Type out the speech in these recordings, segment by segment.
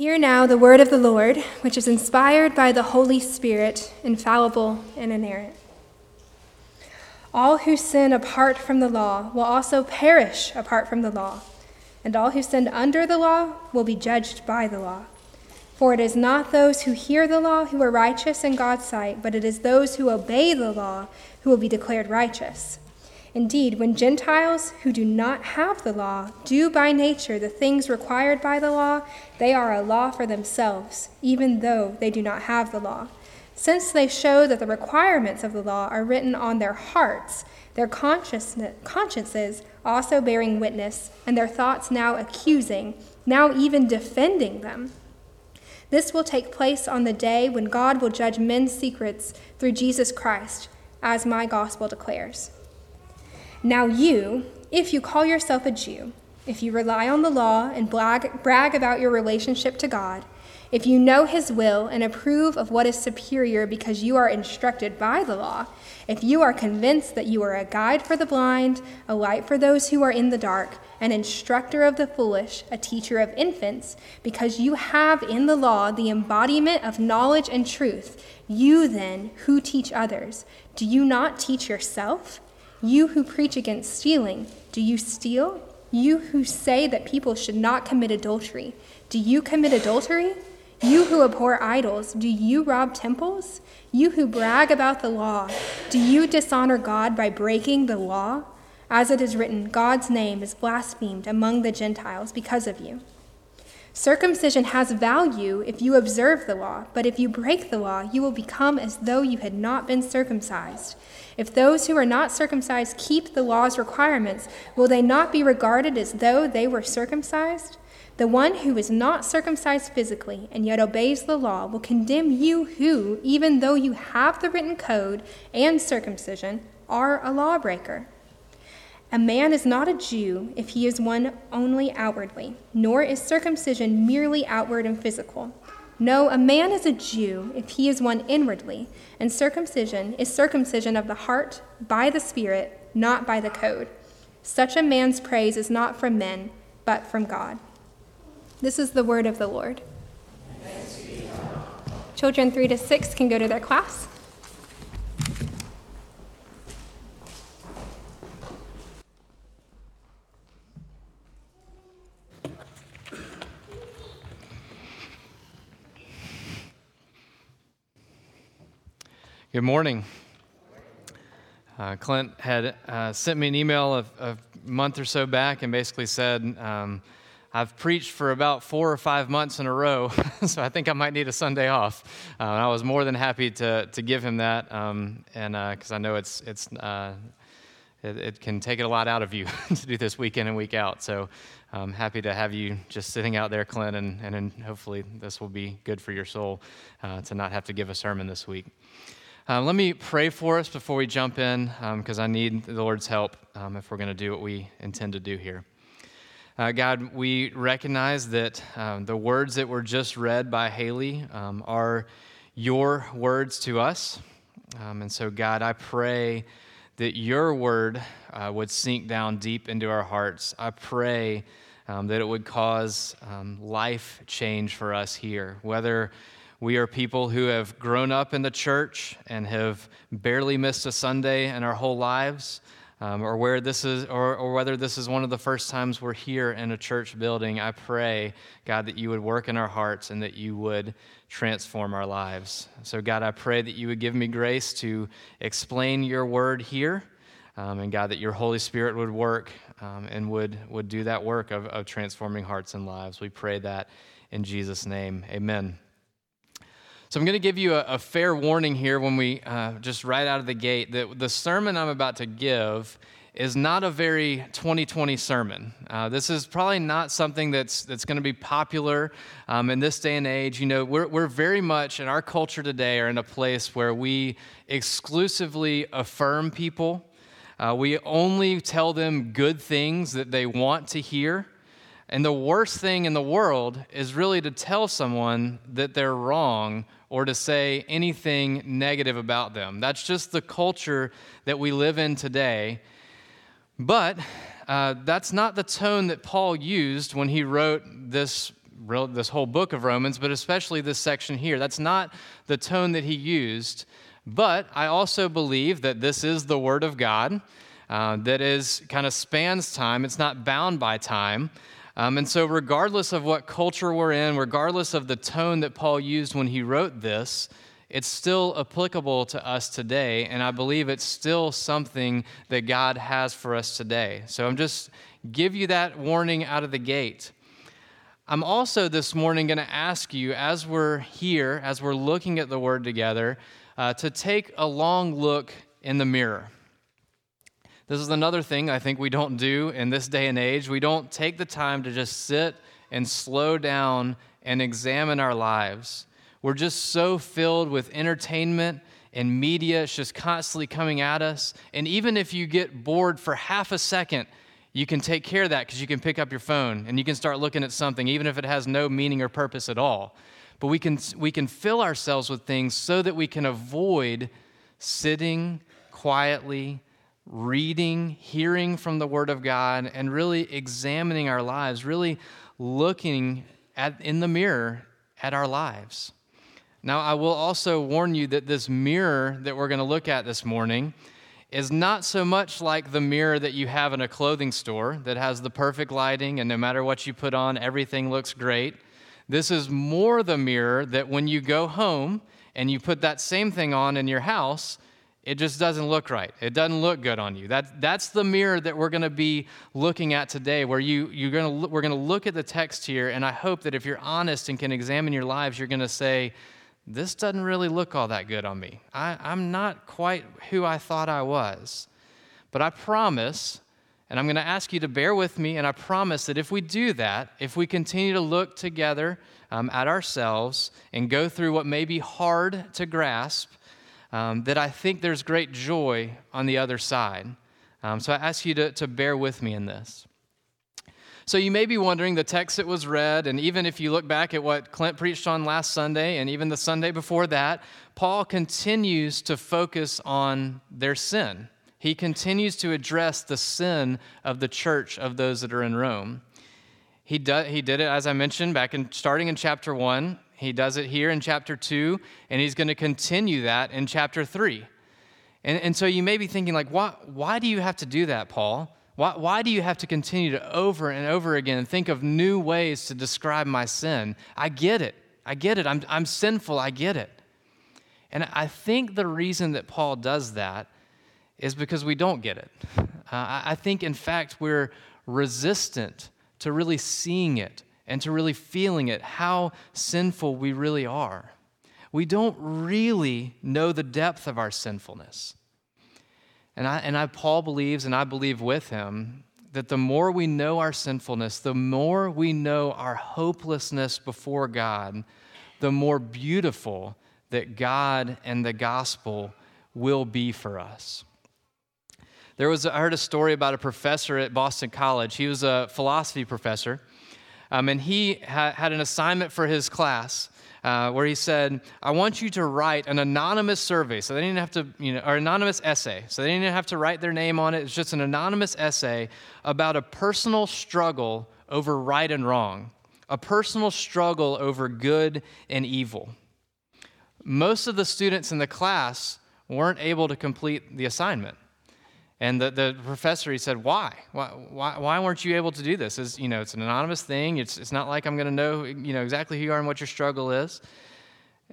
Hear now the word of the Lord, which is inspired by the Holy Spirit, infallible and inerrant. All who sin apart from the law will also perish apart from the law, and all who sin under the law will be judged by the law. For it is not those who hear the law who are righteous in God's sight, but it is those who obey the law who will be declared righteous. Indeed, when Gentiles who do not have the law do by nature the things required by the law, they are a law for themselves, even though they do not have the law. Since they show that the requirements of the law are written on their hearts, their consciences also bearing witness, and their thoughts now accusing, now even defending them. This will take place on the day when God will judge men's secrets through Jesus Christ, as my gospel declares. Now, you, if you call yourself a Jew, if you rely on the law and brag, about your relationship to God, if you know his will and approve of what is superior because you are instructed by the law, if you are convinced that you are a guide for the blind, a light for those who are in the dark, an instructor of the foolish, a teacher of infants, because you have in the law the embodiment of knowledge and truth, you then, who teach others, do you not teach yourself? You who preach against stealing, do you steal? You who say that people should not commit adultery, do you commit adultery? You who abhor idols, do you rob temples? You who brag about the law, do you dishonor God by breaking the law? As it is written, God's name is blasphemed among the Gentiles because of you. Circumcision has value if you observe the law, but if you break the law, you will become as though you had not been circumcised. If those who are not circumcised keep the law's requirements, will they not be regarded as though they were circumcised? The one who is not circumcised physically and yet obeys the law will condemn you who, even though you have the written code and circumcision, are a lawbreaker. A man is not a Jew if he is one only outwardly, nor is circumcision merely outward and physical. No, a man is a Jew if he is one inwardly, and circumcision is circumcision of the heart by the Spirit, not by the code. Such a man's praise is not from men, but from God. This is the word of the Lord. Children 3 to 6 can go to their class. Good morning. Uh, Clint had uh, sent me an email a, a, month or so back and basically said, um, I've preached for about four or five months in a row, so I think I might need a Sunday off. Uh, I was more than happy to, to give him that, um, and because uh, I know it's, it's, uh, it, it, can take it a lot out of you to do this week in and week out. So I'm happy to have you just sitting out there, Clint, and, and hopefully this will be good for your soul uh, to not have to give a sermon this week. Um, let me pray for us before we jump in, because um, I need the Lord's help um, if we're going to do what we intend to do here. Uh, God, we recognize that um, the words that were just read by Haley um, are your words to us. and so, God, I pray that your word uh, would sink down deep into our hearts. I pray that it would cause life change for us here, whether we are people who have grown up in the church and have barely missed a Sunday in our whole lives, um, or where this is, or, or whether this is one of the first times we're here in a church building. I pray, God, that you would work in our hearts and that you would transform our lives. So, God, I pray that you would give me grace to explain your word here. Um, and God, that your Holy Spirit would work um, and would, would do that work of, of transforming hearts and lives. We pray that in Jesus' name. Amen. So I'm going to give you a, a fair warning here when we uh, just right out of the gate that the sermon I'm about to give is not a very 2020 sermon. Uh, this is probably not something that's, that's going to be popular um, in this day and age. You know, we're, we're very much in our culture today are in a place where we exclusively affirm people. Uh, we only tell them good things that they want to hear. And the worst thing in the world is really to tell someone that they're wrong or to say anything negative about them. That's just the culture that we live in today. But uh, that's not the tone that Paul used when he wrote this this whole book of Romans, but especially this section here. That's not the tone that he used. But I also believe that this is the Word of God uh, that is kind of spans time, it's not bound by time. Um, and so, regardless of what culture we're in, regardless of the tone that Paul used when he wrote this, it's still applicable to us today, and I believe it's still something that God has for us today. So I'm just give you that warning out of the gate. I'm also this morning going to ask you, as we're here, as we're looking at the Word together, uh, to take a long look in the mirror. This is another thing I think we don't do in this day and age. We don't take the time to just sit and slow down and examine our lives. We're just so filled with entertainment and media. It's just constantly coming at us. And even if you get bored for half a second, you can take care of that because you can pick up your phone and you can start looking at something, even if it has no meaning or purpose at all. But we can, we can fill ourselves with things so that we can avoid sitting quietly, reading, hearing from the Word of God, and really examining our lives, really looking at, in the mirror at our lives. Now, I will also warn you that this mirror that we're going to look at this morning is not so much like the mirror that you have in a clothing store that has the perfect lighting, and no matter what you put on, everything looks great. This is more the mirror that when you go home and you put that same thing on in your house, it just doesn't look right. It doesn't look good on you. That, that's the mirror that we're going to be looking at today, where you, you're gonna, we're going to look at the text here, and I hope that if you're honest and can examine your lives, you're going to say, this doesn't really look all that good on me. I, I'm not quite who I thought I was. But I promise, and I'm going to ask you to bear with me, and I promise that if we do that, if we continue to look together um, at ourselves and go through what may be hard to grasp, um, that I think there's great joy on the other side. Um, so I ask you to, to bear with me in this. So you may be wondering the text that was read, and even if you look back at what Clint preached on last Sunday and even the Sunday before that, Paul continues to focus on their sin. He continues to address the sin of the church of those that are in Rome. He, do, he did it, as I mentioned, back in starting in chapter 1. He does it here in chapter 2, and he's going to continue that in chapter 3. And, and so you may be thinking, like, why, why do you have to do that, Paul? Why, why do you have to continue to over and over again think of new ways to describe my sin? I get it. I get it. I'm, I'm sinful. I get it. And I think the reason that Paul does that is because we don't get it. Uh, I think, in fact, we're resistant to really seeing it and to really feeling it, how sinful we really are. We don't really know the depth of our sinfulness. And, I, and I, Paul believes, and I believe with him, that the more we know our sinfulness, the more we know our hopelessness before God, the more beautiful that God and the gospel will be for us. There was, I heard a story about a professor at Boston College. He was a philosophy professor, um, and he ha- had an assignment for his class uh, where he said, I want you to write an anonymous survey. So they didn't have to, you know, or anonymous essay. So they didn't have to write their name on it. It's just an anonymous essay about a personal struggle over right and wrong, a personal struggle over good and evil. Most of the students in the class weren't able to complete the assignment. And the, the professor, he said, why? why? Why, why weren't you able to do this? It's, you know, it's an anonymous thing. It's, it's not like I'm going to know, you know exactly who you are and what your struggle is.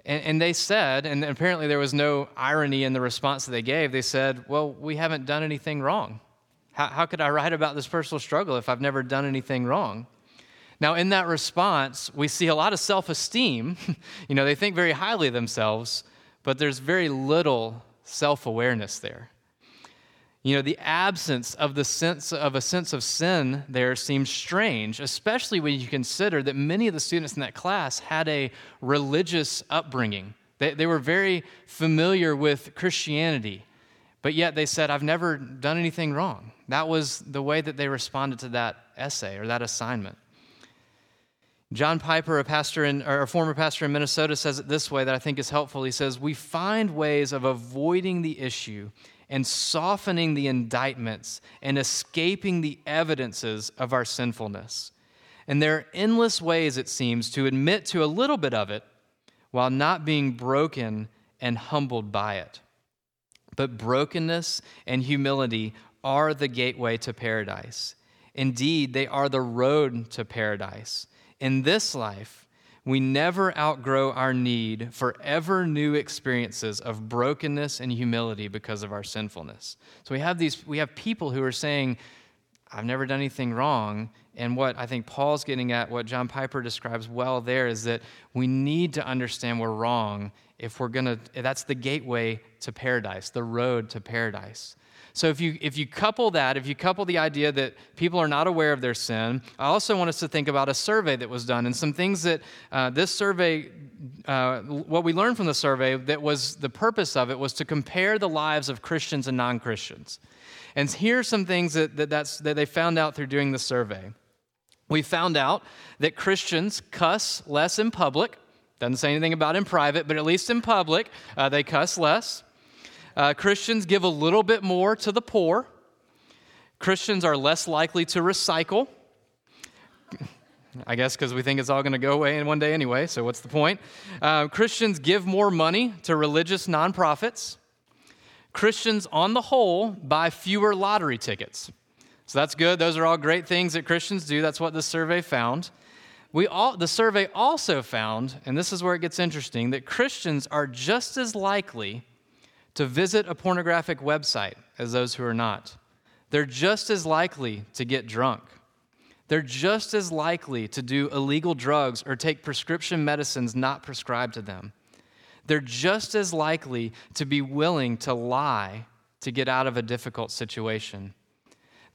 And, and they said, and apparently there was no irony in the response that they gave, they said, well, we haven't done anything wrong. How, how could I write about this personal struggle if I've never done anything wrong? Now, in that response, we see a lot of self esteem. you know, they think very highly of themselves, but there's very little self awareness there. You know, the absence of the sense of a sense of sin there seems strange, especially when you consider that many of the students in that class had a religious upbringing. They, they were very familiar with Christianity, but yet they said, I've never done anything wrong. That was the way that they responded to that essay or that assignment. John Piper, a pastor in, or a former pastor in Minnesota, says it this way that I think is helpful. He says, We find ways of avoiding the issue and softening the indictments and escaping the evidences of our sinfulness. And there are endless ways, it seems, to admit to a little bit of it while not being broken and humbled by it. But brokenness and humility are the gateway to paradise. Indeed, they are the road to paradise. In this life, we never outgrow our need for ever new experiences of brokenness and humility because of our sinfulness. So we have these we have people who are saying I've never done anything wrong and what I think Paul's getting at what John Piper describes well there is that we need to understand we're wrong if we're to that's the gateway to paradise, the road to paradise. So if you if you couple that, if you couple the idea that people are not aware of their sin, I also want us to think about a survey that was done and some things that uh, this survey, uh, what we learned from the survey, that was the purpose of it was to compare the lives of Christians and non-Christians. And here are some things that, that, that's, that they found out through doing the survey. We found out that Christians cuss less in public. Doesn't say anything about in private, but at least in public, uh, they cuss less. Uh, Christians give a little bit more to the poor. Christians are less likely to recycle. I guess because we think it's all going to go away in one day anyway, so what's the point? Uh, Christians give more money to religious nonprofits. Christians, on the whole, buy fewer lottery tickets. So that's good. Those are all great things that Christians do. That's what the survey found. We all, the survey also found, and this is where it gets interesting, that Christians are just as likely to visit a pornographic website as those who are not. They're just as likely to get drunk. They're just as likely to do illegal drugs or take prescription medicines not prescribed to them. They're just as likely to be willing to lie to get out of a difficult situation.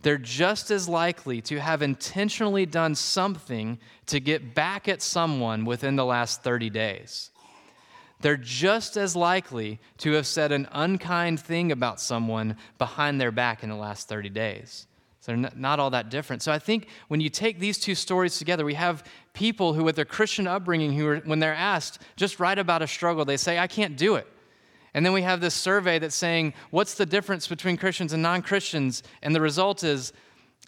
They're just as likely to have intentionally done something to get back at someone within the last 30 days they're just as likely to have said an unkind thing about someone behind their back in the last 30 days. So they're not all that different. So I think when you take these two stories together, we have people who, with their Christian upbringing, who, are, when they're asked, just write about a struggle, they say, I can't do it. And then we have this survey that's saying, what's the difference between Christians and non Christians? And the result is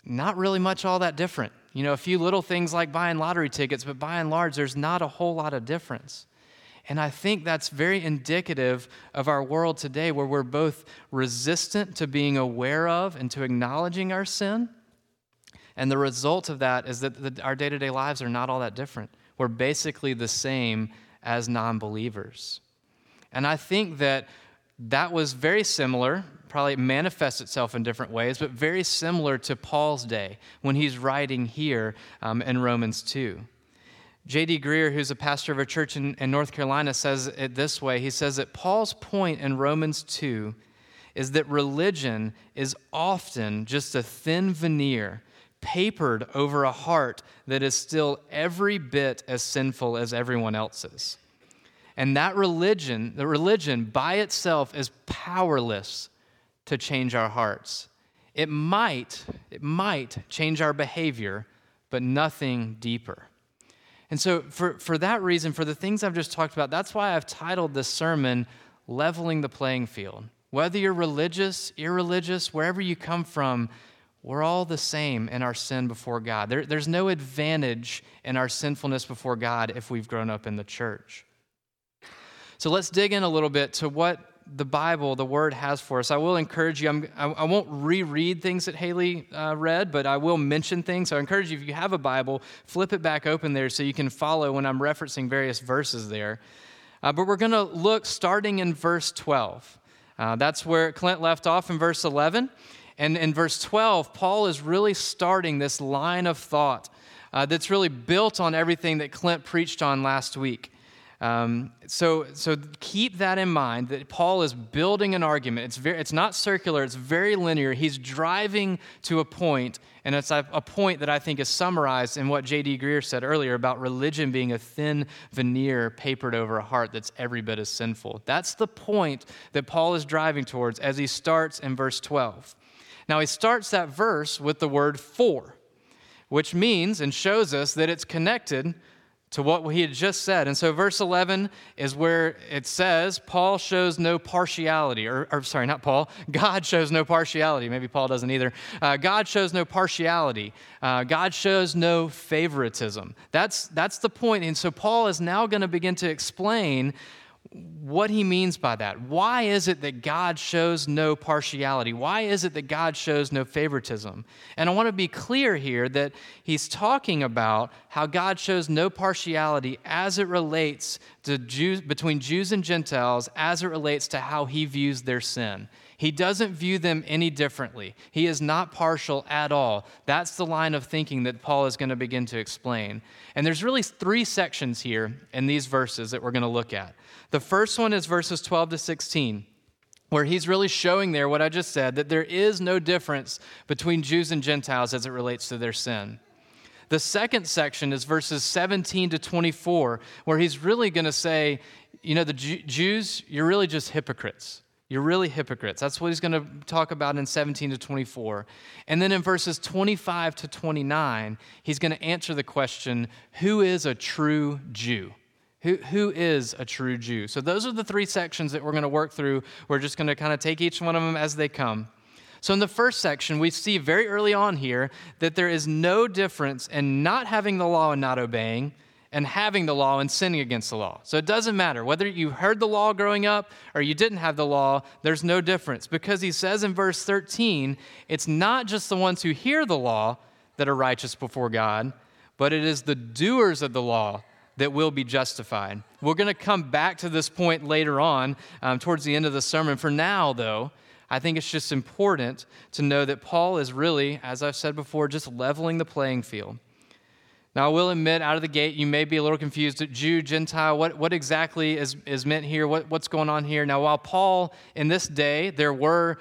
not really much all that different. You know, a few little things like buying lottery tickets, but by and large, there's not a whole lot of difference. And I think that's very indicative of our world today, where we're both resistant to being aware of and to acknowledging our sin. And the result of that is that the, our day to day lives are not all that different. We're basically the same as non believers. And I think that that was very similar, probably manifests itself in different ways, but very similar to Paul's day when he's writing here um, in Romans 2. J.D. Greear, who's a pastor of a church in, in, North Carolina, says it this way. He says that Paul's point in Romans 2 is that religion is often just a thin veneer papered over a heart that is still every bit as sinful as everyone else's. And that religion, the religion by itself is powerless to change our hearts. It might, it might change our behavior, but nothing deeper. And so, for, for that reason, for the things I've just talked about, that's why I've titled this sermon Leveling the Playing Field. Whether you're religious, irreligious, wherever you come from, we're all the same in our sin before God. There, there's no advantage in our sinfulness before God if we've grown up in the church. So let's dig in a little bit to what the Bible, the Word, has for us. I will encourage you, I'm, I, I won't reread things that Haley uh, read, but I will mention things. So I encourage you, if you have a Bible, flip it back open there so you can follow when I'm referencing various verses there. Uh, but we're going to look starting in verse 12. Uh, that's where Clint left off in verse 11. And in verse 12, Paul is really starting this line of thought uh, that's really built on everything that Clint preached on last week. Um, so, so keep that in mind that Paul is building an argument. It's, very, it's not circular, it's very linear. He's driving to a point, and it's a, a point that I think is summarized in what J.D. Greear said earlier about religion being a thin veneer papered over a heart that's every bit as sinful. That's the point that Paul is driving towards as he starts in verse 12. Now, he starts that verse with the word for, which means and shows us that it's connected to what he had just said. And so, verse 11 is where it says, Paul shows no partiality, or, or sorry, not Paul, God shows no partiality. Maybe Paul doesn't either. Uh, God shows no partiality. Uh, God shows no favoritism. That's, that's the point. And so, Paul is now going to begin to explain what he means by that. Why is it that God shows no partiality? Why is it that God shows no favoritism? And I want to be clear here that he's talking about how God shows no partiality as it relates to Jews between Jews and Gentiles as it relates to how he views their sin. He doesn't view them any differently. He is not partial at all. That's the line of thinking that Paul is going to begin to explain. And there's really three sections here in these verses that we're going to look at. The first one is verses 12 to 16 where he's really showing there what I just said that there is no difference between Jews and Gentiles as it relates to their sin. The second section is verses 17 to 24, where he's really going to say, you know, the Jews, you're really just hypocrites. You're really hypocrites. That's what he's going to talk about in 17 to 24. And then in verses 25 to 29, he's going to answer the question who is a true Jew? Who, who is a true Jew? So, those are the three sections that we're going to work through. We're just going to kind of take each one of them as they come. So, in the first section, we see very early on here that there is no difference in not having the law and not obeying, and having the law and sinning against the law. So it doesn't matter whether you heard the law growing up or you didn't have the law, there's no difference because he says in verse 13, it's not just the ones who hear the law that are righteous before God, but it is the doers of the law that will be justified. We're going to come back to this point later on um, towards the end of the sermon. For now, though, I think it's just important to know that Paul is really, as I've said before, just leveling the playing field. Now, I will admit, out of the gate, you may be a little confused. Jew, Gentile, what, what exactly is, is meant here? What, what's going on here? Now, while Paul, in this day, there were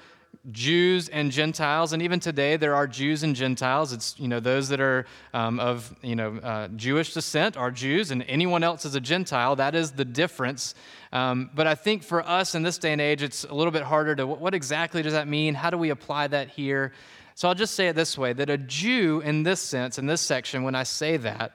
Jews and Gentiles, and even today there are Jews and Gentiles. It's you know those that are um, of you know uh, Jewish descent are Jews, and anyone else is a Gentile. That is the difference. Um, but I think for us in this day and age, it's a little bit harder to what exactly does that mean? How do we apply that here? So I'll just say it this way that a Jew, in this sense, in this section, when I say that,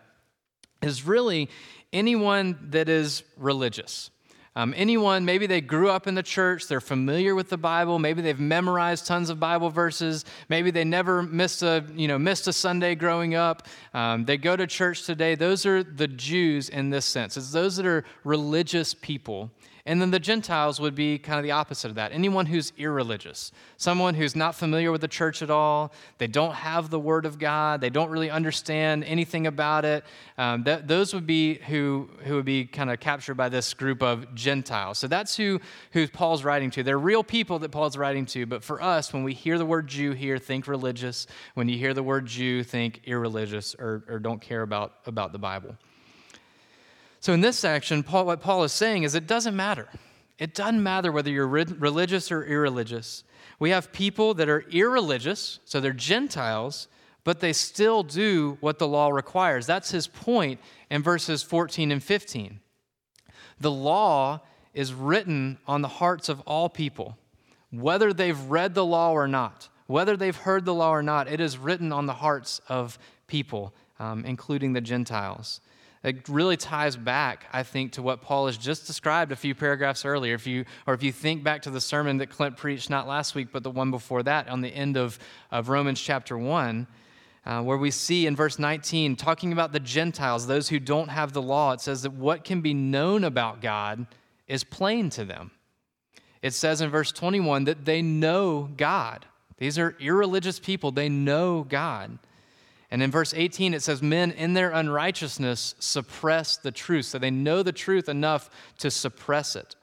is really anyone that is religious. Um, anyone, maybe they grew up in the church, they're familiar with the Bible, maybe they've memorized tons of Bible verses, maybe they never missed a, you know, missed a Sunday growing up, um, they go to church today. Those are the Jews in this sense. It's those that are religious people. And then the Gentiles would be kind of the opposite of that anyone who's irreligious, someone who's not familiar with the church at all, they don't have the Word of God, they don't really understand anything about it. Um, that, those would be who, who would be kind of captured by this group of Gentiles. So that's who, who Paul's writing to. They're real people that Paul's writing to, but for us, when we hear the word Jew here, think religious. When you hear the word Jew, think irreligious or, or don't care about, about the Bible. So, in this section, Paul, what Paul is saying is it doesn't matter. It doesn't matter whether you're religious or irreligious. We have people that are irreligious, so they're Gentiles, but they still do what the law requires. That's his point in verses 14 and 15. The law is written on the hearts of all people, whether they've read the law or not, whether they've heard the law or not, it is written on the hearts of people, um, including the Gentiles. It really ties back, I think, to what Paul has just described a few paragraphs earlier. If you, or if you think back to the sermon that Clint preached not last week, but the one before that on the end of, of Romans chapter 1, uh, where we see in verse 19, talking about the Gentiles, those who don't have the law, it says that what can be known about God is plain to them. It says in verse 21 that they know God. These are irreligious people, they know God. And in verse 18, it says, Men in their unrighteousness suppress the truth. So they know the truth enough to suppress it.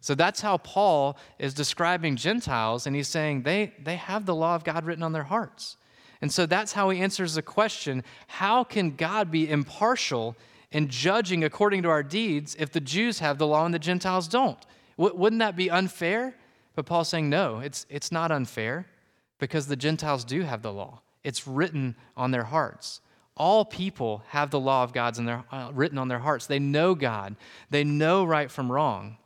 So that's how Paul is describing Gentiles, and he's saying they, they have the law of God written on their hearts. And so that's how he answers the question how can God be impartial in judging according to our deeds if the Jews have the law and the Gentiles don't? W- wouldn't that be unfair? But Paul's saying, no, it's, it's not unfair because the Gentiles do have the law. It's written on their hearts. All people have the law of God's in their, uh, written on their hearts. They know God, they know right from wrong.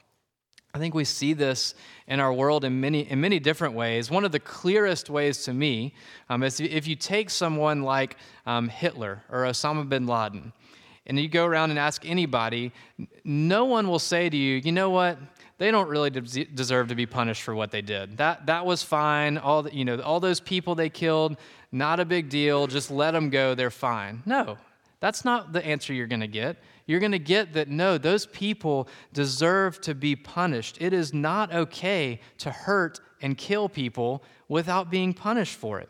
I think we see this in our world in many, in many different ways. One of the clearest ways to me um, is if you take someone like um, Hitler or Osama bin Laden, and you go around and ask anybody, no one will say to you, you know what? They don't really de- deserve to be punished for what they did. That, that was fine. All, the, you know, all those people they killed, not a big deal. Just let them go. They're fine. No, that's not the answer you're going to get. You're going to get that no, those people deserve to be punished. It is not okay to hurt and kill people without being punished for it.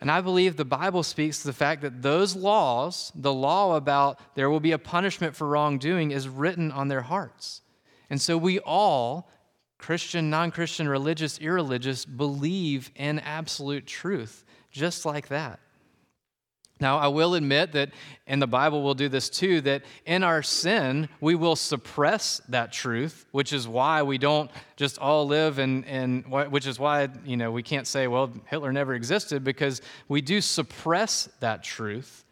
And I believe the Bible speaks to the fact that those laws, the law about there will be a punishment for wrongdoing, is written on their hearts. And so we all, Christian, non Christian, religious, irreligious, believe in absolute truth, just like that. Now, I will admit that, and the Bible will do this too, that in our sin, we will suppress that truth, which is why we don't just all live and, in which is why, you know, we can't say, well, Hitler never existed, because we do suppress that truth,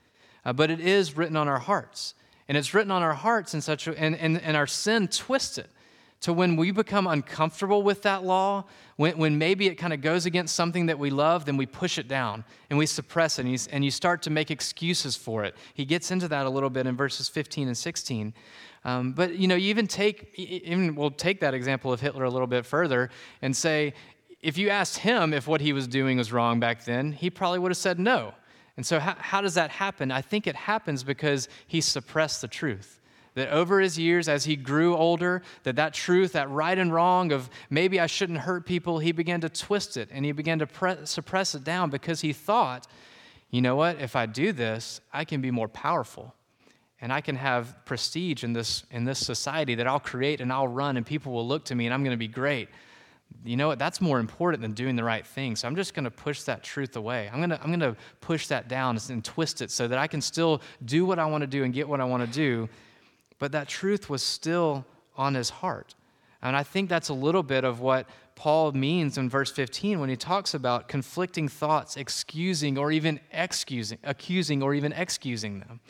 uh, but it is written on our hearts. And it's written on our hearts in such a, and, and, and our sin twists it to when we become uncomfortable with that law, when, when maybe it kind of goes against something that we love, then we push it down and we suppress it and you, and you start to make excuses for it. He gets into that a little bit in verses 15 and 16. Um, but you know, you even take, even we'll take that example of Hitler a little bit further and say, if you asked him if what he was doing was wrong back then, he probably would have said no. And so, how, how does that happen? I think it happens because he suppressed the truth that over his years as he grew older that that truth that right and wrong of maybe i shouldn't hurt people he began to twist it and he began to pre- suppress it down because he thought you know what? If i do this i can be more powerful and i can have prestige in this in this society that i'll create and i'll run and people will look to me and i'm going to be great. You know what? That's more important than doing the right thing. So i'm just going to push that truth away. I'm going to i'm going to push that down and twist it so that i can still do what i want to do and get what i want to do but that truth was still on his heart. And I think that's a little bit of what Paul means in verse 15 when he talks about conflicting thoughts, excusing or even excusing, accusing or even excusing them.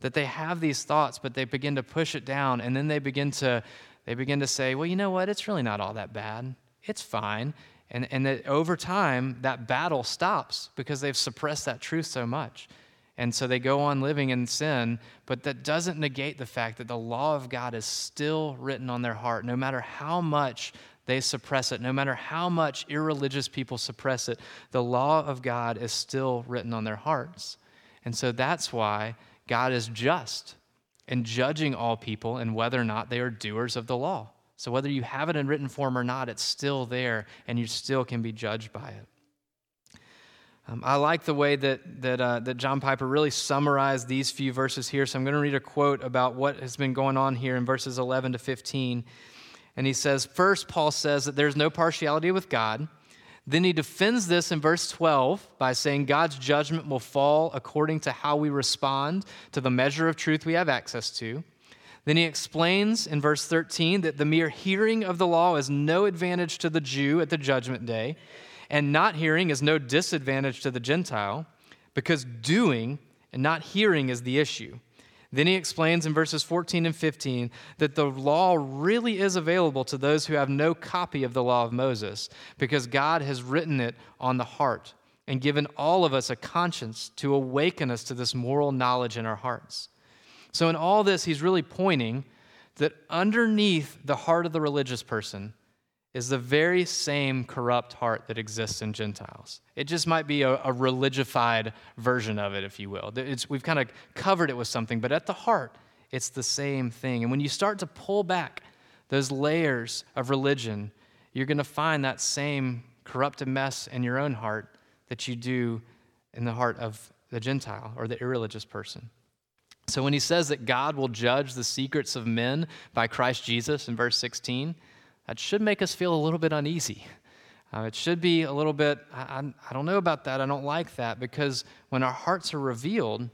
That they have these thoughts, but they begin to push it down, and then they begin to they begin to say, well, you know what? It's really not all that bad. It's fine. And, and that over time, that battle stops because they've suppressed that truth so much. And so they go on living in sin, but that doesn't negate the fact that the law of God is still written on their heart, no matter how much they suppress it, no matter how much irreligious people suppress it, the law of God is still written on their hearts. And so that's why God is just in judging all people and whether or not they are doers of the law. So whether you have it in written form or not, it's still there and you still can be judged by it. Um, I like the way that, that, uh, that John Piper really summarized these few verses here. So I'm going to read a quote about what has been going on here in verses 11 to 15. And he says, First, Paul says that there's no partiality with God. Then he defends this in verse 12 by saying God's judgment will fall according to how we respond to the measure of truth we have access to. Then he explains in verse 13 that the mere hearing of the law is no advantage to the Jew at the judgment day and not hearing is no disadvantage to the Gentile, because doing and not hearing is the issue. Then he explains in verses 14 and 15 that the law really is available to those who have no copy of the law of Moses, because God has written it on the heart and given all of us a conscience to awaken us to this moral knowledge in our hearts. So, in all this, he's really pointing that underneath the heart of the religious person is the very same corrupt heart that exists in Gentiles. It just might be a, a religified version of it, if you will. It's, we've kind of covered it with something, but at the heart, it's the same thing. And when you start to pull back those layers of religion, you're going to find that same corrupted mess in your own heart that you do in the heart of the Gentile or the irreligious person. So when he says that God will judge the secrets of men by Christ Jesus in verse 16, that should make us feel a little bit uneasy. Uh, it should be a little bit, I, I, don't know about that. I don't like that because when our hearts are revealed,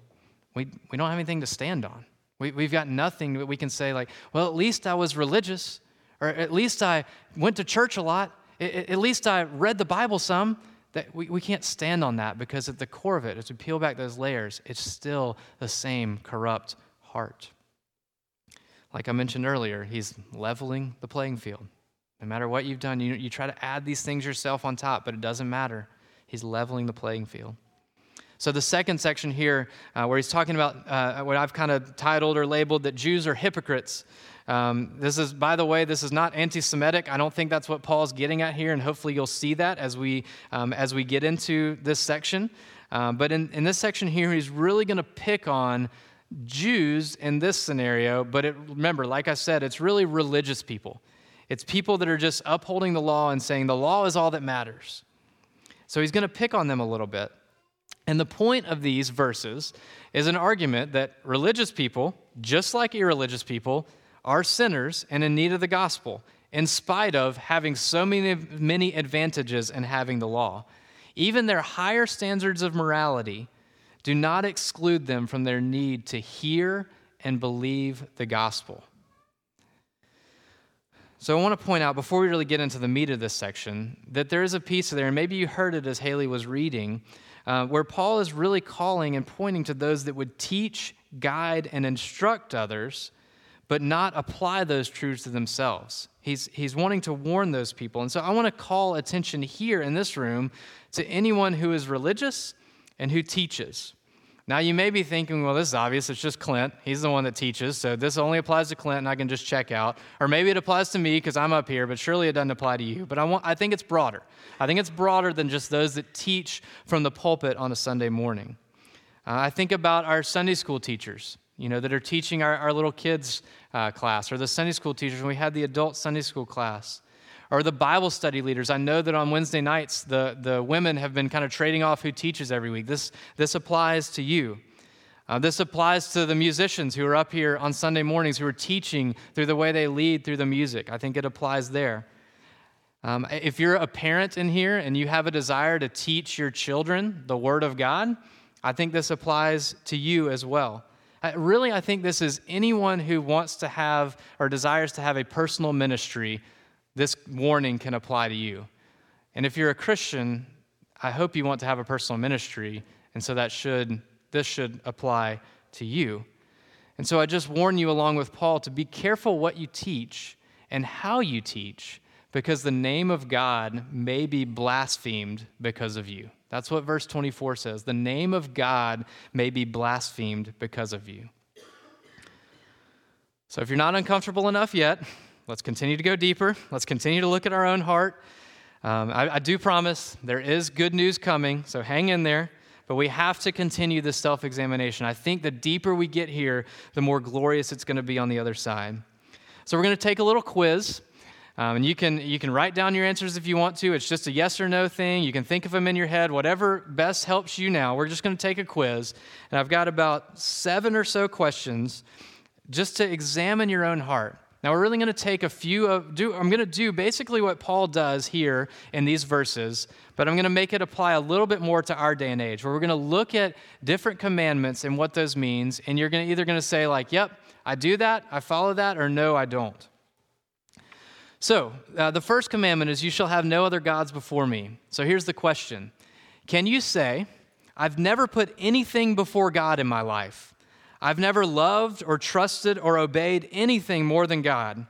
we, we don't have anything to stand on. We, we've got nothing that we can say, like, well, at least I was religious, or at least I went to church a lot, at least I read the Bible some. That we, we can't stand on that because at the core of it, as we peel back those layers, it's still the same corrupt heart. Like I mentioned earlier, he's leveling the playing field. No matter what you've done, you, you try to add these things yourself on top, but it doesn't matter. He's leveling the playing field. So, the second section here, uh, where he's talking about uh, what I've kind of titled or labeled that Jews are hypocrites. Um, this is, by the way, this is not anti-Semitic. I don't think that's what Paul's getting at here, and hopefully you'll see that as we um, as we get into this section. Um, but in, in this section here, he's really going to pick on Jews in this scenario. But it, remember, like I said, it's really religious people. It's people that are just upholding the law and saying the law is all that matters. So he's going to pick on them a little bit. And the point of these verses is an argument that religious people, just like irreligious people, are sinners and in need of the gospel, in spite of having so many, many advantages in having the law. Even their higher standards of morality do not exclude them from their need to hear and believe the gospel. So, I want to point out before we really get into the meat of this section that there is a piece of there, and maybe you heard it as Haley was reading, uh, where Paul is really calling and pointing to those that would teach, guide, and instruct others, but not apply those truths to themselves. He's, he's wanting to warn those people. And so I want to call attention here in this room to anyone who is religious and who teaches. Now, you may be thinking, well, this is obvious. It's just Clint. He's the one that teaches. So this only applies to Clint, and I can just check out. Or maybe it applies to me because I'm up here, but surely it doesn't apply to you. But I, want, I think it's broader. I think it's broader than just those that teach from the pulpit on a Sunday morning. Uh, I think about our Sunday school teachers, you know, that are teaching our, our little kids' uh, class, or the Sunday school teachers when we had the adult Sunday school class or the Bible study leaders. I know that on Wednesday nights, the, the women have been kind of trading off who teaches every week. This, this applies to you. Uh, this applies to the musicians who are up here on Sunday mornings who are teaching through the way they lead through the music. I think it applies there. Um, if you're a parent in here and you have a desire to teach your children the Word of God, I think this applies to you as well. I, really, I think this is anyone who wants to have or desires to have a personal ministry this warning can apply to you. And if you're a Christian, I hope you want to have a personal ministry, and so that should this should apply to you. And so I just warn you along with Paul to be careful what you teach and how you teach because the name of God may be blasphemed because of you. That's what verse 24 says. The name of God may be blasphemed because of you. So if you're not uncomfortable enough yet, let's continue to go deeper. Let's continue to look at our own heart. Um, I, I do promise there is good news coming, so hang in there. But we have to continue this self examination. I think the deeper we get here, the more glorious it's going to be on the other side. So we're going to take a little quiz. Um, and you can, you can write down your answers if you want to. It's just a yes or no thing. You can think of them in your head, whatever best helps you now. We're just going to take a quiz. And I've got about seven or so questions just to examine your own heart. Now, we're really going to take a few of, do, I'm going to do basically what Paul does here in these verses, but I'm going to make it apply a little bit more to our day and age, where we're going to look at different commandments and what those means, and you're going to, either going to say, like, yep, I do that, I follow that, or no, I don't. So, uh, the first commandment is, You shall have no other gods before me. So, here's the question Can you say, I've never put anything before God in my life? I've never loved or trusted or obeyed anything more than God.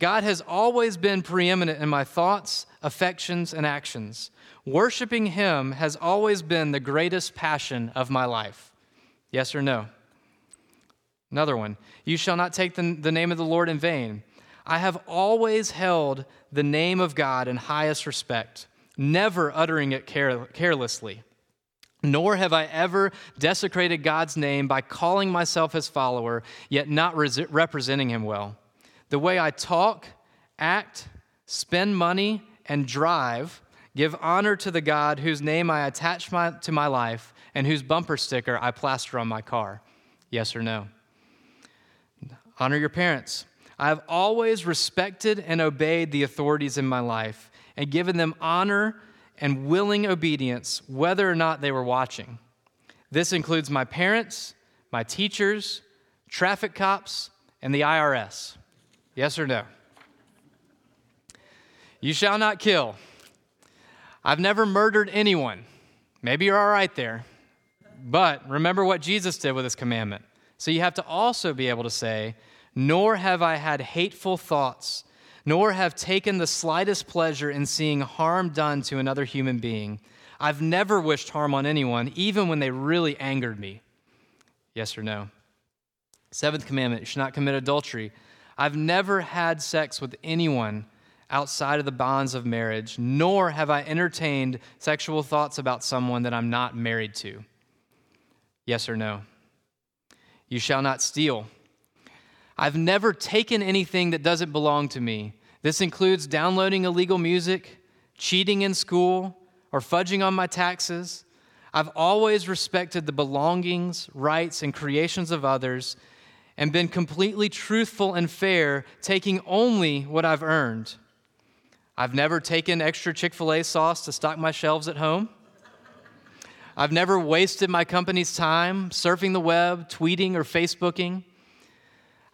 God has always been preeminent in my thoughts, affections, and actions. Worshiping Him has always been the greatest passion of my life. Yes or no? Another one. You shall not take the, the name of the Lord in vain. I have always held the name of God in highest respect, never uttering it care, carelessly. Nor have I ever desecrated God's name by calling myself his follower, yet not re- representing him well. The way I talk, act, spend money, and drive give honor to the God whose name I attach my, to my life and whose bumper sticker I plaster on my car. Yes or no? Honor your parents. I have always respected and obeyed the authorities in my life and given them honor and willing obedience, whether or not they were watching. This includes my parents, my teachers, traffic cops, and the IRS. Yes or no? You shall not kill. I've never murdered anyone. Maybe you're all right there. But remember what Jesus did with his commandment. So you have to also be able to say, Nor have I had hateful thoughts nor have taken the slightest pleasure in seeing harm done to another human being. I've never wished harm on anyone, even when they really angered me. Yes or no? Seventh commandment you should not commit adultery. I've never had sex with anyone outside of the bonds of marriage, nor have I entertained sexual thoughts about someone that I'm not married to. Yes or no? You shall not steal. I've never taken anything that doesn't belong to me. This includes downloading illegal music, cheating in school, or fudging on my taxes. I've always respected the belongings, rights, and creations of others and been completely truthful and fair, taking only what I've earned. I've never taken extra Chick fil A sauce to stock my shelves at home. I've never wasted my company's time surfing the web, tweeting, or Facebooking.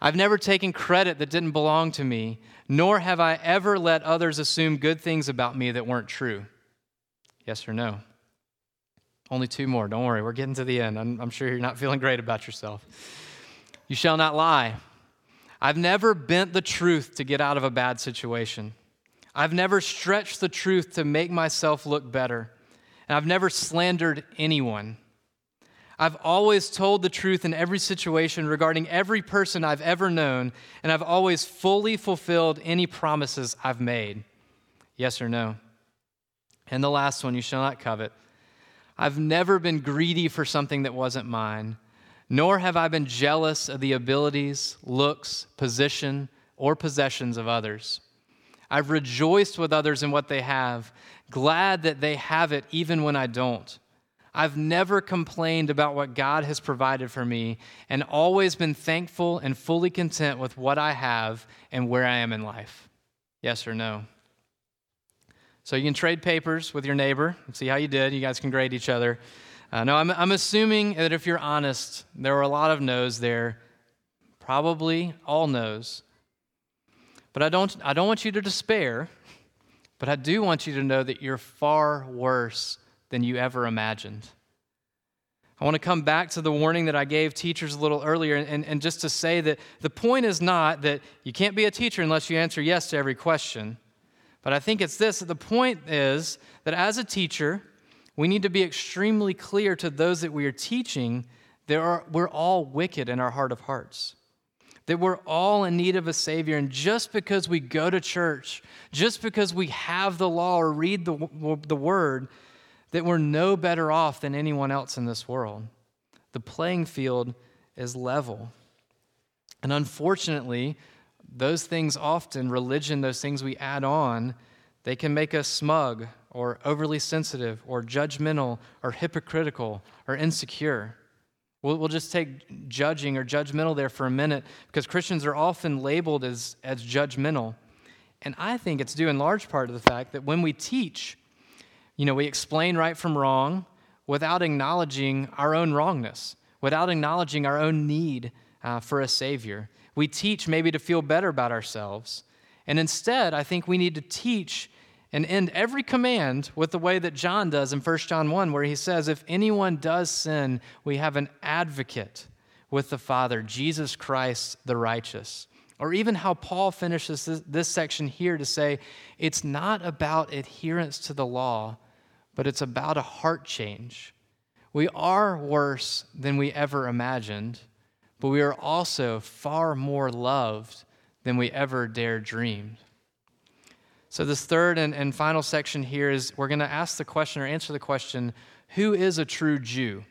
I've never taken credit that didn't belong to me, nor have I ever let others assume good things about me that weren't true. Yes or no? Only two more. Don't worry, we're getting to the end. I'm, I'm sure you're not feeling great about yourself. You shall not lie. I've never bent the truth to get out of a bad situation. I've never stretched the truth to make myself look better. And I've never slandered anyone. I've always told the truth in every situation regarding every person I've ever known, and I've always fully fulfilled any promises I've made. Yes or no? And the last one, you shall not covet. I've never been greedy for something that wasn't mine nor have I been jealous of the abilities, looks, position, or possessions of others. I've rejoiced with others in what they have, glad that they have it even when I don't. I've never complained about what God has provided for me and always been thankful and fully content with what I have and where I am in life. Yes or no? So you can trade papers with your neighbor and see how you did. You guys can grade each other. Uh, no, I'm, I'm assuming that if you're honest, there were a lot of no's there, probably all no's. But I don't, I don't want you to despair, but I do want you to know that you're far worse than you ever imagined. I want to come back to the warning that I gave teachers a little earlier, and, and just to say that the point is not that you can't be a teacher unless you answer yes to every question. But I think it's this the point is that as a teacher, we need to be extremely clear to those that we are teaching that are, we're all wicked in our heart of hearts. That we're all in need of a Savior. And just because we go to church, just because we have the law or read the, the Word, that we're no better off than anyone else in this world. The playing field is level. And unfortunately, those things often, religion, those things we add on, they can make us smug or overly sensitive or judgmental or hypocritical or insecure. We'll, we'll just take judging or judgmental there for a minute because Christians are often labeled as, as judgmental. And I think it's due in large part to the fact that when we teach, you know, we explain right from wrong without acknowledging our own wrongness, without acknowledging our own need uh, for a Savior. We teach maybe to feel better about ourselves. And instead, I think we need to teach and end every command with the way that John does in 1 John 1, where he says, If anyone does sin, we have an advocate with the Father, Jesus Christ the righteous. Or even how Paul finishes this, this section here to say, It's not about adherence to the law, but it's about a heart change. We are worse than we ever imagined, but we are also far more loved than we ever dared dream. So, this third and, and final section here is we're going to ask the question or answer the question who is a true Jew?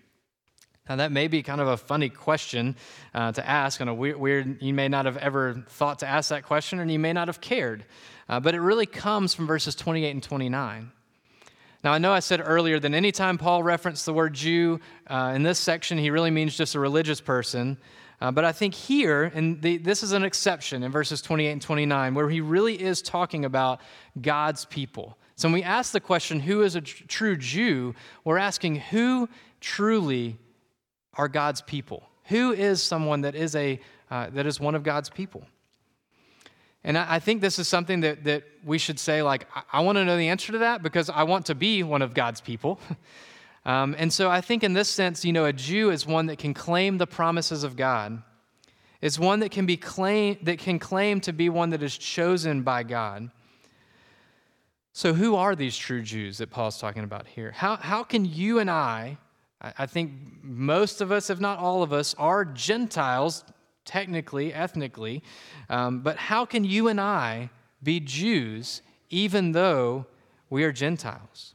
Now, that may be kind of a funny question uh, to ask, and a weird, weird, you may not have ever thought to ask that question, and you may not have cared. Uh, but it really comes from verses 28 and 29. Now, I know I said earlier that anytime Paul referenced the word Jew uh, in this section, he really means just a religious person. Uh, but I think here, and this is an exception in verses 28 and 29, where he really is talking about God's people. So when we ask the question, who is a tr- true Jew, we're asking who truly are God's people? Who is someone that is, a, uh, that is one of God's people? And I, I think this is something that, that we should say, like, I, I want to know the answer to that because I want to be one of God's people. Um, and so I think in this sense, you know, a Jew is one that can claim the promises of God. It's one that can be claim that can claim to be one that is chosen by God. So, who are these true Jews that Paul's talking about here? How, how can you and I, I think most of us, if not all of us, are Gentiles, technically, ethnically, um, but how can you and I be Jews even though we are Gentiles?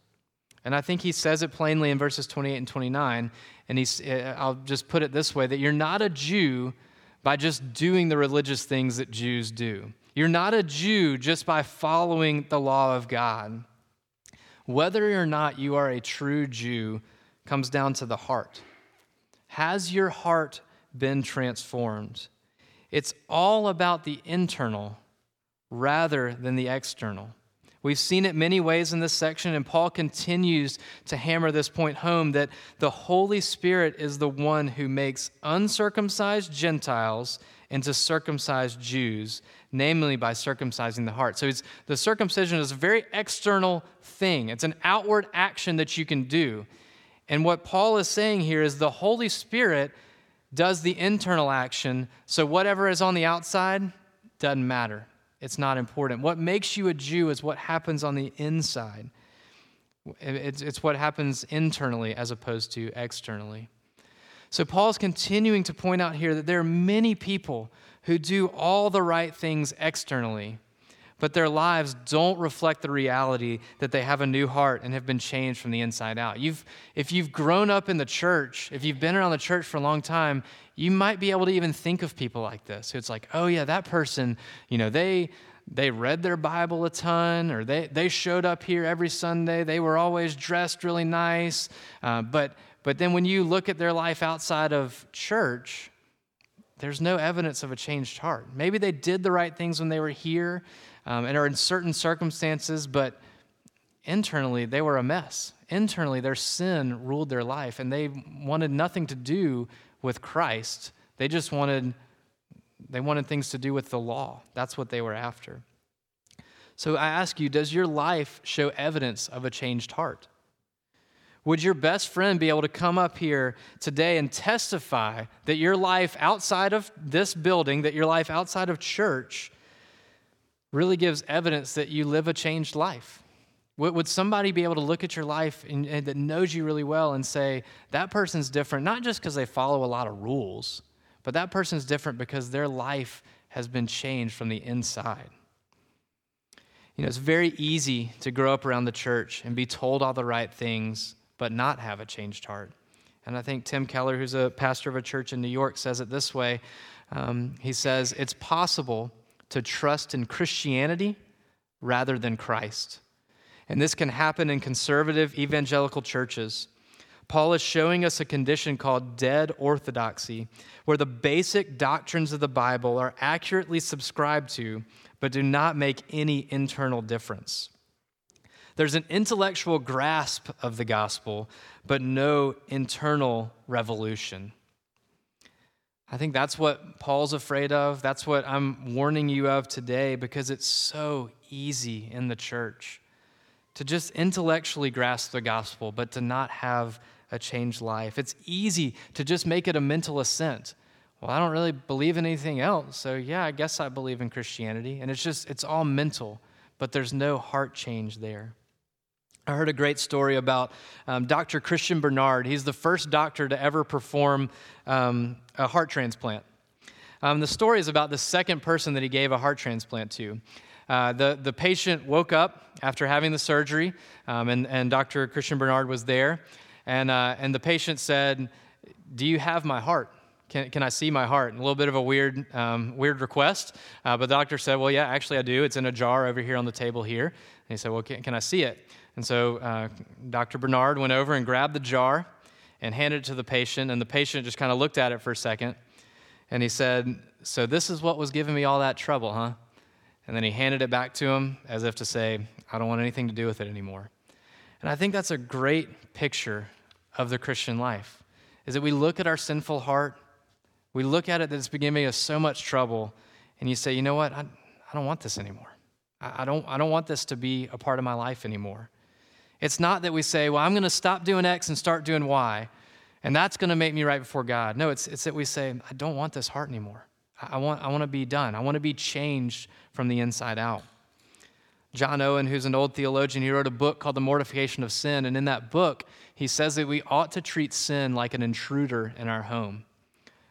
And I think he says it plainly in verses 28 and 29. And he's, uh, I'll just put it this way that you're not a Jew by just doing the religious things that Jews do. You're not a Jew just by following the law of God. Whether or not you are a true Jew comes down to the heart. Has your heart been transformed? It's all about the internal rather than the external. We've seen it many ways in this section, and Paul continues to hammer this point home that the Holy Spirit is the one who makes uncircumcised Gentiles into circumcised Jews, namely by circumcising the heart. So the circumcision is a very external thing, it's an outward action that you can do. And what Paul is saying here is the Holy Spirit does the internal action, so whatever is on the outside doesn't matter. It's not important. What makes you a Jew is what happens on the inside. It's, it's what happens internally as opposed to externally. So, Paul's continuing to point out here that there are many people who do all the right things externally, but their lives don't reflect the reality that they have a new heart and have been changed from the inside out. You've, if you've grown up in the church, if you've been around the church for a long time, you might be able to even think of people like this. It's like, oh yeah, that person, you know, they they read their Bible a ton, or they, they showed up here every Sunday. They were always dressed really nice. Uh, but, but then when you look at their life outside of church, there's no evidence of a changed heart. Maybe they did the right things when they were here um, and are in certain circumstances, but internally they were a mess. Internally, their sin ruled their life, and they wanted nothing to do with Christ. They just wanted they wanted things to do with the law. That's what they were after. So I ask you, does your life show evidence of a changed heart? Would your best friend be able to come up here today and testify that your life outside of this building, that your life outside of church, really gives evidence that you live a changed life? Would somebody be able to look at your life and, and that knows you really well and say, that person's different, not just because they follow a lot of rules, but that person's different because their life has been changed from the inside? You know, it's very easy to grow up around the church and be told all the right things, but not have a changed heart. And I think Tim Keller, who's a pastor of a church in New York, says it this way. Um, he says, It's possible to trust in Christianity rather than Christ. And this can happen in conservative evangelical churches. Paul is showing us a condition called dead orthodoxy, where the basic doctrines of the Bible are accurately subscribed to, but do not make any internal difference. There's an intellectual grasp of the gospel, but no internal revolution. I think that's what Paul's afraid of. That's what I'm warning you of today because it's so easy in the church to just intellectually grasp the gospel, but to not have a changed life. It's easy to just make it a mental assent. Well, I don't really believe in anything else, so yeah, I guess I believe in Christianity. And it's just, it's all mental, but there's no heart change there. I heard a great story about um, Dr. Christiaan Barnard. He's the first doctor to ever perform um, a heart transplant. Um, the story is about the second person that he gave a heart transplant to. Uh, the, the patient woke up after having the surgery, um, and, and Dr. Christiaan Barnard was there. And, uh, and the patient said, Do you have my heart? Can, can I see my heart? And a little bit of a weird, um, weird request. Uh, but the doctor said, Well, yeah, actually, I do. It's in a jar over here on the table here. And he said, Well, can, can I see it? And so uh, Dr. Barnard went over and grabbed the jar and handed it to the patient. And the patient just kind of looked at it for a second. And he said, So this is what was giving me all that trouble, huh? And then he handed it back to him as if to say, I don't want anything to do with it anymore. And I think that's a great picture of the Christian life is that we look at our sinful heart, we look at it that it's been giving us so much trouble, and you say, you know what, I, I don't want this anymore. I, don't, I don't want this to be a part of my life anymore. It's not that we say, well, I'm going to stop doing X and start doing Y, and that's going to make me right before God. No, it's, it's that we say, I don't want this heart anymore. I, want, I want to be done. I want to be changed from the inside out. John Owen, who's an old theologian, he wrote a book called The Mortification of Sin. And in that book, he says that we ought to treat sin like an intruder in our home.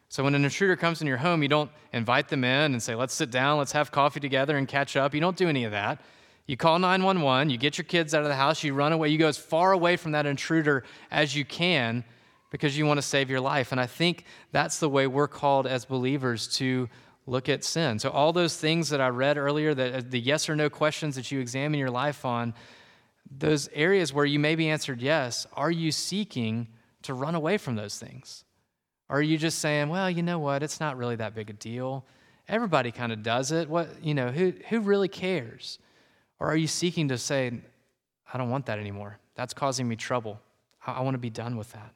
So when an intruder comes in your home, you don't invite them in and say, let's sit down, let's have coffee together and catch up. You don't do any of that. You call 911, you get your kids out of the house, you run away, you go as far away from that intruder as you can because you want to save your life. And I think that's the way we're called as believers to look at sin. So, all those things that I read earlier, the, uh, the yes or no questions that you examine your life on, those areas where you maybe answered yes, are you seeking to run away from those things? Or are you just saying, well, you know what, it's not really that big a deal? Everybody kind of does it. What, you know, who, who really cares? Or are you seeking to say, I don't want that anymore? That's causing me trouble. I, want to be done with that.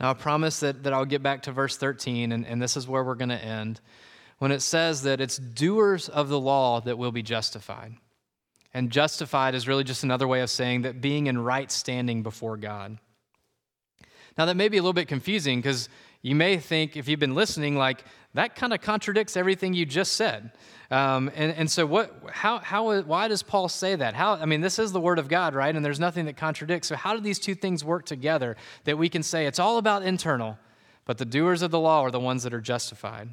Now, I promise that, that I'll get back to verse 13, and, and this is where we're going to end. When it says that it's doers of the law that will be justified. And justified is really just another way of saying that being in right standing before God. Now, that may be a little bit confusing because you may think, if you've been listening, like that kind of contradicts everything you just said. Um, and, and so, what, how, how, why does Paul say that? How, I mean, this is the Word of God, right? And there's nothing that contradicts. So, how do these two things work together that we can say it's all about internal, but the doers of the law are the ones that are justified?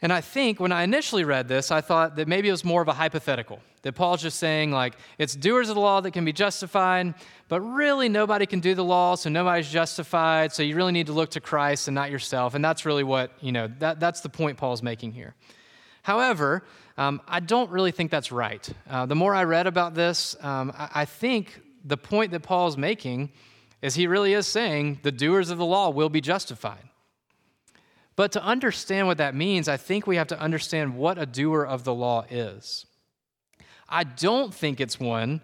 And I think when I initially read this, I thought that maybe it was more of a hypothetical. That Paul's just saying, like, it's doers of the law that can be justified, but really nobody can do the law, so nobody's justified. So you really need to look to Christ and not yourself. And that's really what, you know, that, that's the point Paul's making here. However, um, I don't really think that's right. Uh, the more I read about this, um, I, I think the point that Paul's making is he really is saying the doers of the law will be justified. But to understand what that means, I think we have to understand what a doer of the law is. I don't think it's one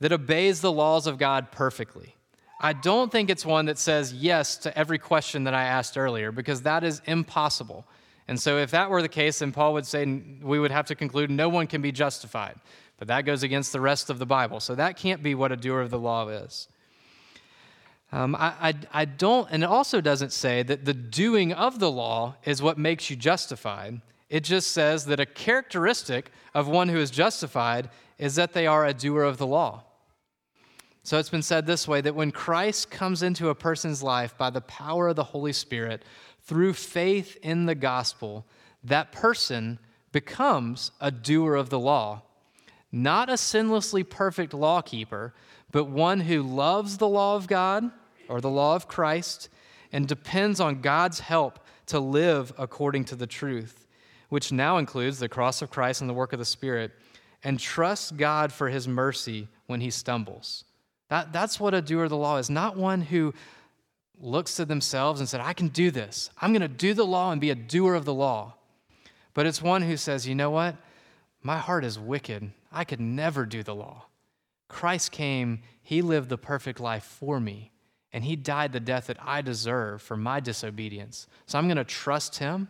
that obeys the laws of God perfectly. I don't think it's one that says yes to every question that I asked earlier, because that is impossible. And so, if that were the case, then Paul would say we would have to conclude no one can be justified. But that goes against the rest of the Bible. So, that can't be what a doer of the law is. Um, I, I, I don't, and it also doesn't say that the doing of the law is what makes you justified. It just says that a characteristic of one who is justified is that they are a doer of the law. So it's been said this way that when Christ comes into a person's life by the power of the Holy Spirit through faith in the gospel, that person becomes a doer of the law, not a sinlessly perfect lawkeeper, but one who loves the law of God or the law of Christ and depends on God's help to live according to the truth, which now includes the cross of Christ and the work of the Spirit, and trusts God for his mercy when he stumbles. That, that's what a doer of the law is, not one who looks to themselves and said, I can do this. I'm going to do the law and be a doer of the law. But it's one who says, you know what? My heart is wicked. I could never do the law. Christ came, he lived the perfect life for me and he died the death that I deserve for my disobedience. So I'm going to trust him.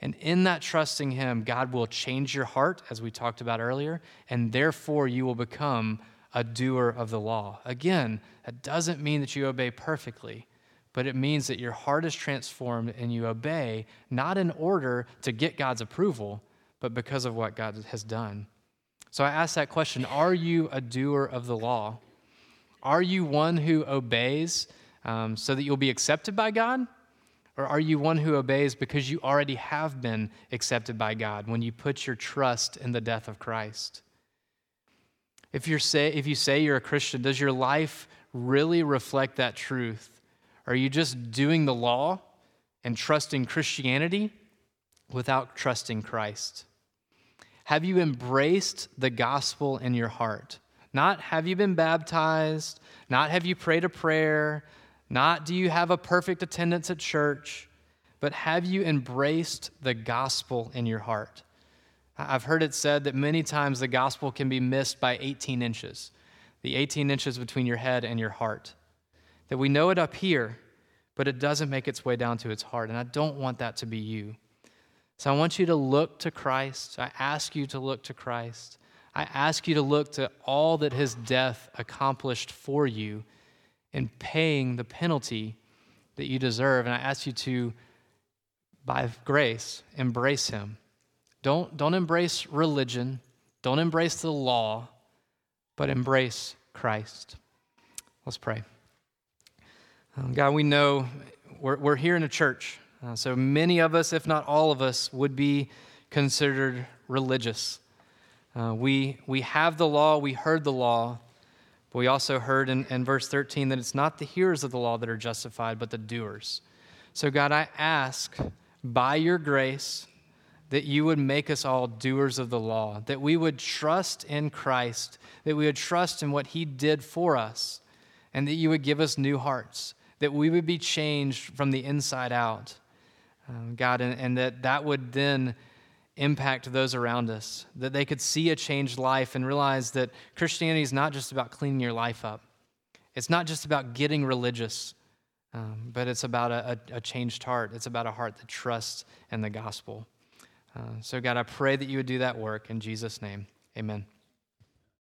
And in that trusting him, God will change your heart, as we talked about earlier, and therefore you will become a doer of the law. Again, that doesn't mean that you obey perfectly, but it means that your heart is transformed and you obey not in order to get God's approval, but because of what God has done. So I ask that question Are you a doer of the law? Are you one who obeys um, so that you'll be accepted by God? Or are you one who obeys because you already have been accepted by God when you put your trust in the death of Christ? If, you're say, if you say you're a Christian, does your life really reflect that truth? Are you just doing the law and trusting Christianity without trusting Christ? Have you embraced the gospel in your heart? Not have you been baptized, not have you prayed a prayer, not do you have a perfect attendance at church, but have you embraced the gospel in your heart? I've heard it said that many times the gospel can be missed by 18 inches, the 18 inches between your head and your heart. That we know it up here, but it doesn't make its way down to its heart. And I don't want that to be you. So I want you to look to Christ. I ask you to look to Christ. I ask you to look to all that his death accomplished for you in paying the penalty that you deserve. And I ask you to, by grace, embrace him. Don't, don't embrace religion. Don't embrace the law, but embrace Christ. Let's pray. Um, God, we know we're, we're here in a church. Uh, so many of us, if not all of us, would be considered religious. Uh, we, we have the law, we heard the law, but we also heard in, in verse 13 that it's not the hearers of the law that are justified, but the doers. So, God, I ask by your grace that you would make us all doers of the law, that we would trust in Christ, that we would trust in what he did for us, and that you would give us new hearts, that we would be changed from the inside out. Um, God, and, and that that would then impact those around us, that they could see a changed life and realize that Christianity is not just about cleaning your life up. It's not just about getting religious, um, but it's about a, a, a, changed heart. It's about a heart that trusts in the gospel. Uh, so, God, I pray that you would do that work in Jesus' name. Amen.